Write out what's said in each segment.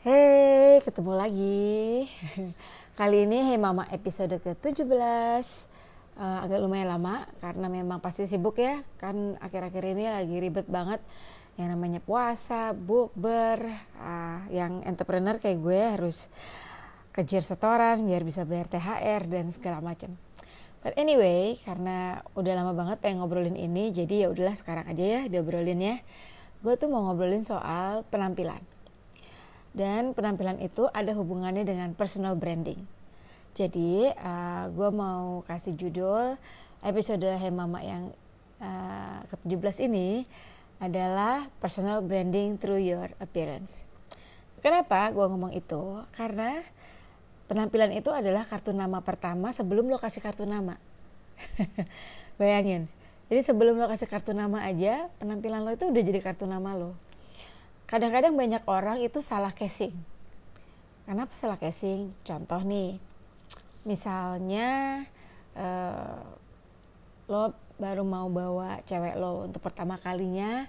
Hey, ketemu lagi. Kali ini Hey Mama episode ke-17. Uh, agak lumayan lama karena memang pasti sibuk ya. Kan akhir-akhir ini lagi ribet banget yang namanya puasa, bukber, uh, yang entrepreneur kayak gue harus kejar setoran biar bisa bayar THR dan segala macam. But anyway, karena udah lama banget pengen ngobrolin ini, jadi ya udahlah sekarang aja ya diobrolin ya. Gue tuh mau ngobrolin soal penampilan. Dan penampilan itu ada hubungannya dengan personal branding. Jadi uh, gue mau kasih judul episode Hey Mama yang uh, ke-17 ini adalah personal branding through your appearance. Kenapa gue ngomong itu? Karena penampilan itu adalah kartu nama pertama sebelum lo kasih kartu nama. Bayangin. Jadi sebelum lo kasih kartu nama aja, penampilan lo itu udah jadi kartu nama lo. Kadang-kadang banyak orang itu salah casing. Kenapa salah casing? Contoh nih, misalnya uh, lo baru mau bawa cewek lo untuk pertama kalinya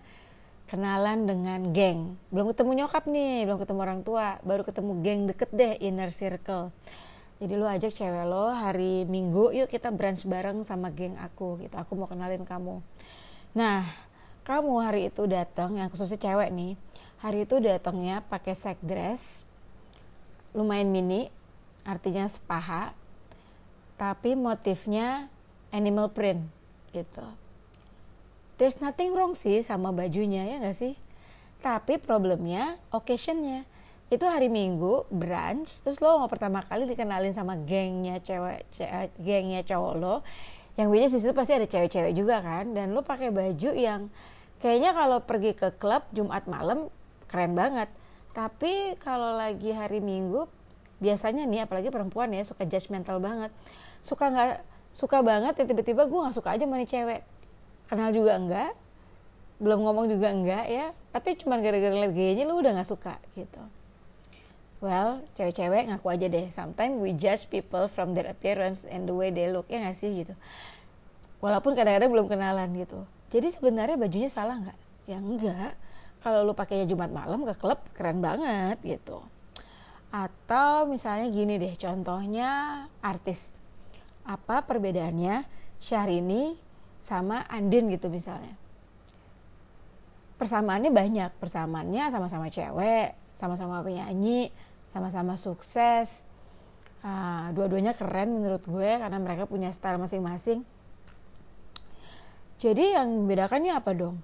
kenalan dengan geng belum ketemu nyokap nih belum ketemu orang tua baru ketemu geng deket deh inner circle jadi lu ajak cewek lo hari minggu yuk kita brunch bareng sama geng aku gitu aku mau kenalin kamu nah kamu hari itu datang yang khususnya cewek nih hari itu datangnya pakai set dress lumayan mini artinya sepaha tapi motifnya animal print gitu. There's nothing wrong sih sama bajunya ya gak sih? Tapi problemnya occasionnya. Itu hari minggu brunch terus lo mau pertama kali dikenalin sama gengnya cewek ce gengnya cowok lo yang biasanya situ pasti ada cewek-cewek juga kan? Dan lo pakai baju yang kayaknya kalau pergi ke klub Jumat malam keren banget. Tapi kalau lagi hari minggu biasanya nih apalagi perempuan ya suka judgmental banget. Suka nggak suka banget ya tiba-tiba gue nggak suka aja sama nih cewek. Kenal juga enggak belum ngomong juga enggak ya. Tapi cuma gara-gara liat gayanya lu udah nggak suka gitu. Well cewek-cewek ngaku aja deh sometimes we judge people from their appearance and the way they look ya nggak sih gitu. Walaupun kadang-kadang belum kenalan gitu. Jadi sebenarnya bajunya salah nggak? Ya enggak kalau lu pakainya Jumat malam ke klub keren banget gitu atau misalnya gini deh contohnya artis apa perbedaannya Syahrini sama Andin gitu misalnya. Persamaannya banyak, persamaannya sama-sama cewek, sama-sama penyanyi, sama-sama sukses. Uh, dua-duanya keren menurut gue karena mereka punya style masing-masing. Jadi yang membedakannya apa dong?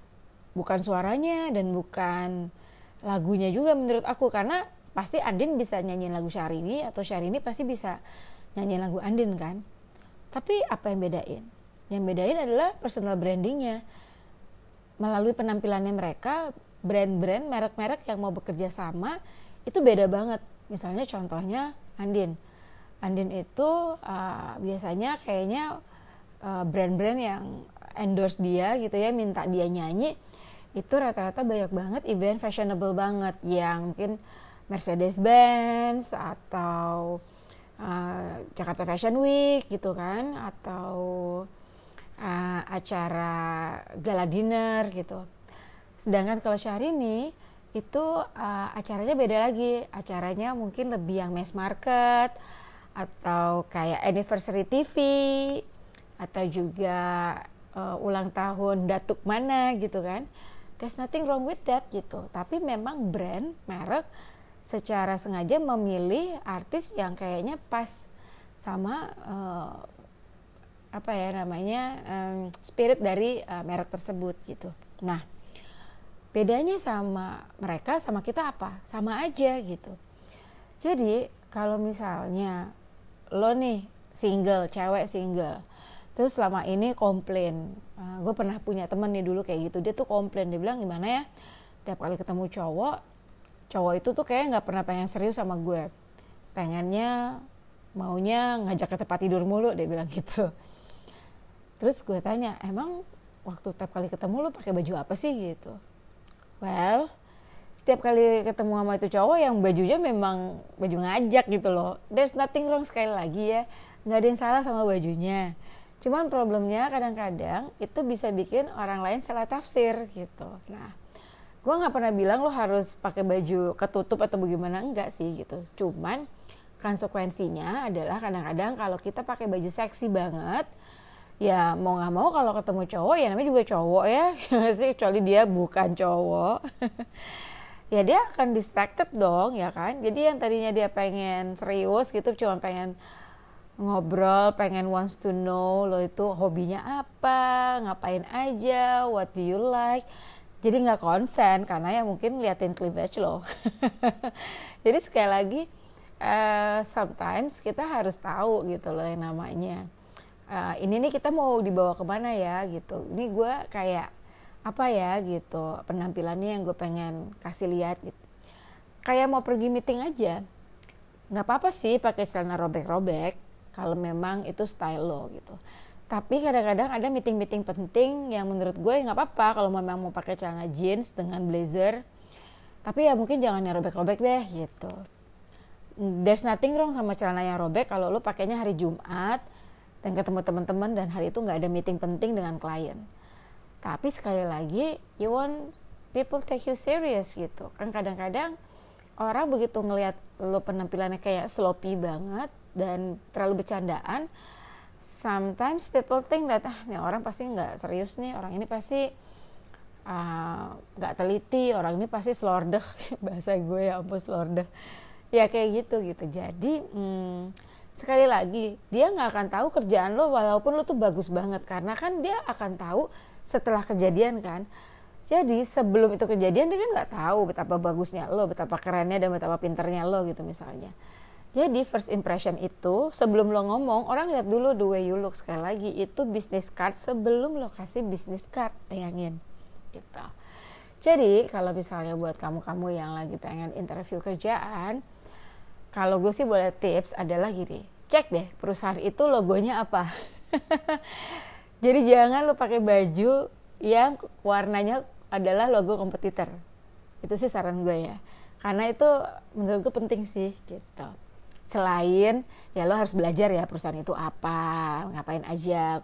Bukan suaranya dan bukan lagunya juga menurut aku karena pasti Andin bisa nyanyiin lagu Syahrini atau Syahrini pasti bisa nyanyiin lagu Andin kan. Tapi apa yang bedain? Yang bedain adalah personal brandingnya. Melalui penampilannya mereka, brand-brand, merek-merek yang mau bekerja sama itu beda banget. Misalnya contohnya Andin. Andin itu uh, biasanya kayaknya uh, brand-brand yang endorse dia gitu ya, minta dia nyanyi itu rata-rata banyak banget event fashionable banget yang mungkin Mercedes-Benz atau uh, Jakarta Fashion Week gitu kan atau uh, acara gala dinner gitu. Sedangkan kalau Syahrini itu uh, acaranya beda lagi. Acaranya mungkin lebih yang mass market atau kayak anniversary TV atau juga uh, ulang tahun datuk mana gitu kan. There's nothing wrong with that gitu. Tapi memang brand, merek secara sengaja memilih artis yang kayaknya pas sama uh, apa ya namanya um, spirit dari uh, merek tersebut gitu. Nah, bedanya sama mereka sama kita apa? Sama aja gitu. Jadi kalau misalnya lo nih single, cewek single, terus selama ini komplain, uh, gue pernah punya temen nih dulu kayak gitu, dia tuh komplain, dia bilang gimana ya, tiap kali ketemu cowok, cowok itu tuh kayak nggak pernah pengen serius sama gue, pengennya maunya ngajak ke tempat tidur mulu, dia bilang gitu. Terus gue tanya emang waktu tiap kali ketemu lu pakai baju apa sih? Gitu. Well tiap kali ketemu sama itu cowok yang bajunya memang baju ngajak gitu loh. There's nothing wrong sekali lagi ya. Nggak ada yang salah sama bajunya cuman problemnya kadang-kadang itu bisa bikin orang lain salah tafsir gitu. Nah gue nggak pernah bilang lo harus pakai baju ketutup atau bagaimana enggak sih gitu. Cuman konsekuensinya adalah kadang-kadang kalau kita pakai baju seksi banget ya mau nggak mau kalau ketemu cowok ya namanya juga cowok ya. Sih? Kecuali dia bukan cowok. Ya dia akan distracted dong ya kan? Jadi yang tadinya dia pengen serius gitu cuma pengen ngobrol pengen wants to know lo itu hobinya apa ngapain aja what do you like? Jadi nggak konsen karena ya mungkin liatin cleavage lo. Jadi sekali lagi uh, sometimes kita harus tahu gitu loh yang namanya. Uh, ini nih kita mau dibawa ke mana ya gitu. Ini gue kayak apa ya gitu penampilannya yang gue pengen kasih lihat gitu. Kayak mau pergi meeting aja. Nggak apa-apa sih pakai celana robek-robek kalau memang itu style lo gitu. Tapi kadang-kadang ada meeting-meeting penting yang menurut gue nggak apa-apa kalau memang mau pakai celana jeans dengan blazer. Tapi ya mungkin jangan yang robek-robek deh gitu. There's nothing wrong sama celana yang robek kalau lo pakainya hari Jumat dan ketemu teman-teman dan hari itu nggak ada meeting penting dengan klien. Tapi sekali lagi you want people take you serious gitu. Kan kadang-kadang orang begitu ngelihat lo penampilannya kayak sloppy banget dan terlalu bercandaan sometimes people think that ah nih orang pasti nggak serius nih orang ini pasti ah, nggak uh, teliti orang ini pasti slordeh bahasa gue ya ampun slordeh ya kayak gitu gitu. Jadi hmm, sekali lagi dia nggak akan tahu kerjaan lo walaupun lo tuh bagus banget. Karena kan dia akan tahu setelah kejadian kan. Jadi sebelum itu kejadian dia kan nggak tahu betapa bagusnya lo betapa kerennya dan betapa pinternya lo gitu misalnya jadi first impression itu sebelum lo ngomong orang lihat dulu the way you look sekali lagi itu business card sebelum lo kasih business card bayangin gitu. Jadi kalau misalnya buat kamu-kamu yang lagi pengen interview kerjaan, kalau gue sih boleh tips adalah gini, cek deh perusahaan itu logonya apa. Jadi jangan lo pakai baju yang warnanya adalah logo kompetitor. Itu sih saran gue ya. Karena itu menurut gue penting sih gitu selain ya lo harus belajar ya perusahaan itu apa ngapain aja.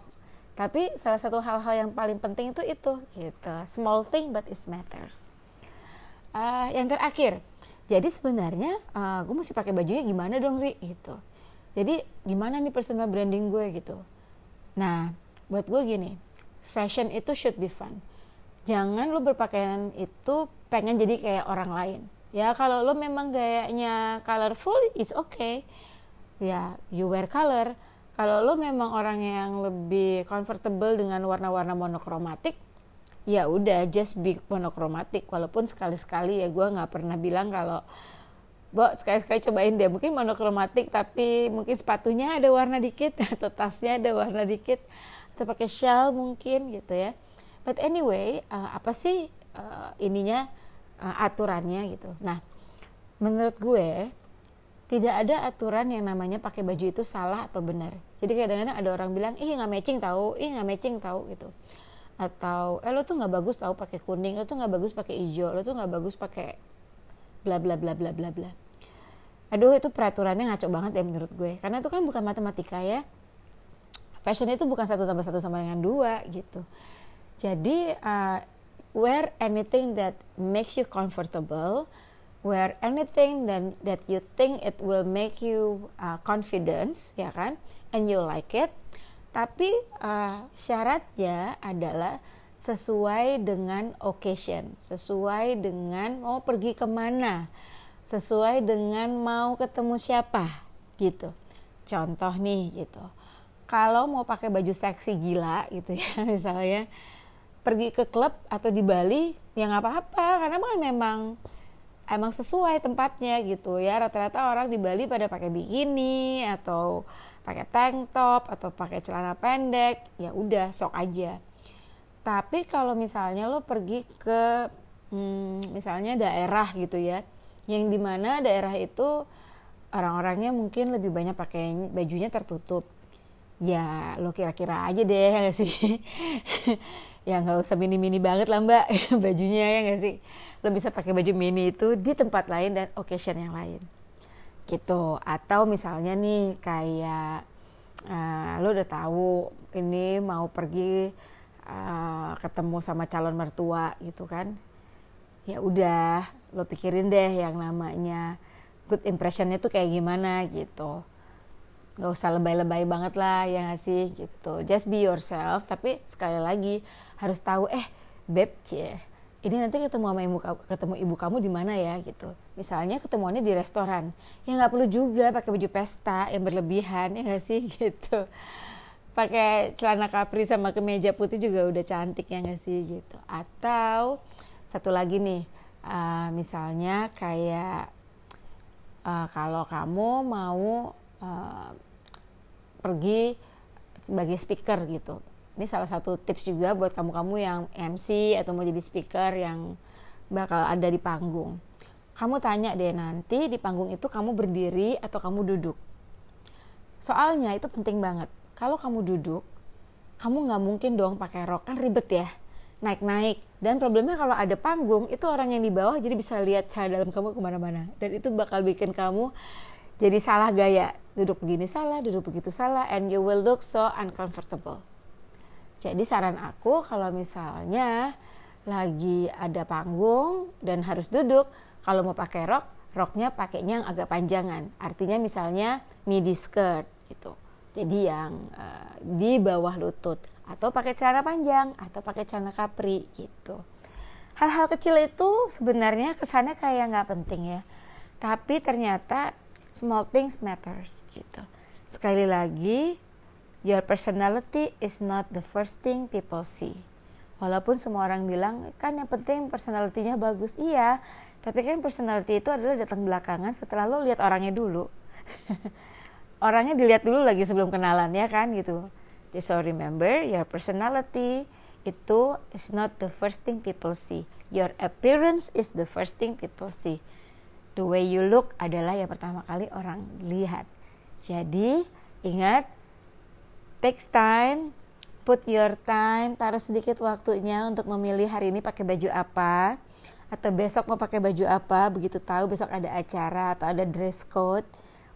Tapi salah satu hal-hal yang paling penting itu itu gitu. Small thing but it matters. Uh, yang terakhir jadi sebenarnya uh, gue mesti pakai bajunya gimana dong ri? Gitu. Jadi gimana nih personal branding gue gitu. Nah buat gue gini fashion itu should be fun. Jangan lo berpakaian itu pengen jadi kayak orang lain ya kalau lo memang gayanya colorful is okay. Ya you wear color. Kalau lo memang orang yang lebih comfortable dengan warna-warna monokromatik ya udah just be monokromatik walaupun sekali-sekali ya gue nggak pernah bilang kalau Bo, sekali-sekali cobain deh. Mungkin monokromatik tapi mungkin sepatunya ada warna dikit atau tasnya ada warna dikit atau pakai shell mungkin gitu ya. But anyway uh, apa sih uh, ininya uh, aturannya gitu. Nah, menurut gue tidak ada aturan yang namanya pakai baju itu salah atau benar. Jadi kadang-kadang ada orang bilang, ih nggak matching tahu, ih nggak matching tahu gitu. Atau eh lo tuh nggak bagus tahu pakai kuning, lo tuh nggak bagus pakai hijau, lo tuh nggak bagus pakai bla bla bla bla bla bla. Aduh itu peraturannya ngaco banget ya menurut gue. Karena itu kan bukan matematika ya. Fashion itu bukan satu tambah satu sama dengan dua gitu. Jadi uh, wear anything that makes you comfortable wear anything that that you think it will make you uh, confidence ya kan? And you like it. Tapi uh, syaratnya adalah sesuai dengan occasion sesuai dengan mau pergi ke mana sesuai dengan mau ketemu siapa gitu. Contoh nih gitu. Kalau mau pakai baju seksi gila gitu ya misalnya pergi ke klub atau di Bali ya nggak apa-apa. Karena kan memang emang sesuai tempatnya gitu ya. Rata-rata orang di Bali pada pakai bikini atau pakai tank top atau pakai celana pendek ya udah sok aja. Tapi kalau misalnya lo pergi ke hmm, misalnya daerah gitu ya yang di mana daerah itu orang-orangnya mungkin lebih banyak pakai bajunya tertutup. Ya lo kira-kira aja deh sih ya nggak usah mini-mini banget lah mbak. Bajunya ya nggak sih? Lo bisa pakai baju mini itu di tempat lain dan occasion yang lain. Gitu. Atau misalnya nih kayak uh, lo udah tahu ini mau pergi uh, ketemu sama calon mertua gitu kan? Ya udah lo pikirin deh yang namanya good impressionnya tuh kayak gimana gitu nggak usah lebay-lebay banget lah ya gak sih gitu. Just be yourself tapi sekali lagi harus tahu eh beb cie ini nanti ketemu sama ibu ketemu ibu kamu di mana ya? Gitu. Misalnya ketemuannya di restoran. Ya nggak perlu juga pakai baju pesta yang berlebihan ya nggak sih gitu. Pakai celana kapri sama kemeja putih juga udah cantik ya nggak sih gitu. Atau satu lagi nih uh, misalnya kayak uh, kalau kamu mau uh, pergi sebagai speaker gitu ini salah satu tips juga buat kamu-kamu yang MC atau mau jadi speaker yang bakal ada di panggung. Kamu tanya deh nanti di panggung itu kamu berdiri atau kamu duduk. Soalnya itu penting banget. Kalau kamu duduk, kamu nggak mungkin dong pakai rok kan ribet ya naik-naik dan problemnya kalau ada panggung itu orang yang di bawah jadi bisa lihat cara dalam kamu ke mana-mana dan itu bakal bikin kamu jadi salah gaya duduk begini salah duduk begitu salah and you will look so uncomfortable jadi saran aku kalau misalnya lagi ada panggung dan harus duduk, kalau mau pakai rok, roknya pakainya yang agak panjangan. Artinya misalnya midi skirt gitu. Jadi yang uh, di bawah lutut atau pakai celana panjang atau pakai celana kapri gitu. Hal-hal kecil itu sebenarnya kesannya kayak nggak penting ya. Tapi ternyata small things matters gitu. Sekali lagi Your personality is not the first thing people see. Walaupun semua orang bilang, kan yang penting personalitinya bagus. Iya, tapi kan personality itu adalah datang belakangan setelah lo lihat orangnya dulu. orangnya dilihat dulu lagi sebelum kenalan ya kan gitu. So remember, your personality itu is not the first thing people see. Your appearance is the first thing people see. The way you look adalah yang pertama kali orang lihat. Jadi, ingat takes time put your time taruh sedikit waktunya untuk memilih hari ini pakai baju apa atau besok mau pakai baju apa begitu tahu besok ada acara atau ada dress code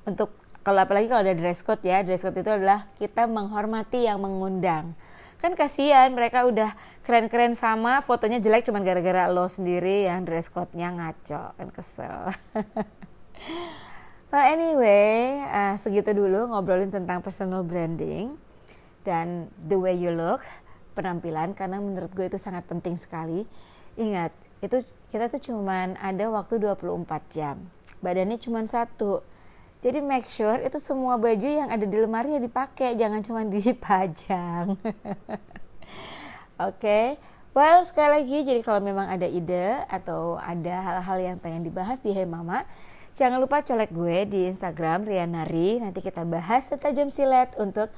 untuk kalau apalagi kalau ada dress code ya dress code itu adalah kita menghormati yang mengundang kan kasihan mereka udah keren-keren sama fotonya jelek cuman gara-gara lo sendiri yang dress code-nya ngaco. Kan kesel. Well anyway uh, segitu dulu ngobrolin tentang personal branding dan the way you look penampilan karena menurut gue itu sangat penting sekali. Ingat itu kita tuh cuman ada waktu 24 jam. Badannya cuma satu jadi make sure itu semua baju yang ada di lemari ya dipakai jangan cuma dipajang oke okay? well sekali lagi jadi kalau memang ada ide atau ada hal-hal yang pengen dibahas di Hey Mama jangan lupa colek gue di Instagram Rianari nanti kita bahas setajam silet untuk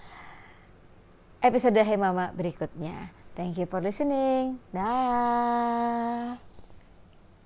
episode Hey Mama berikutnya. Thank you for listening. Dah.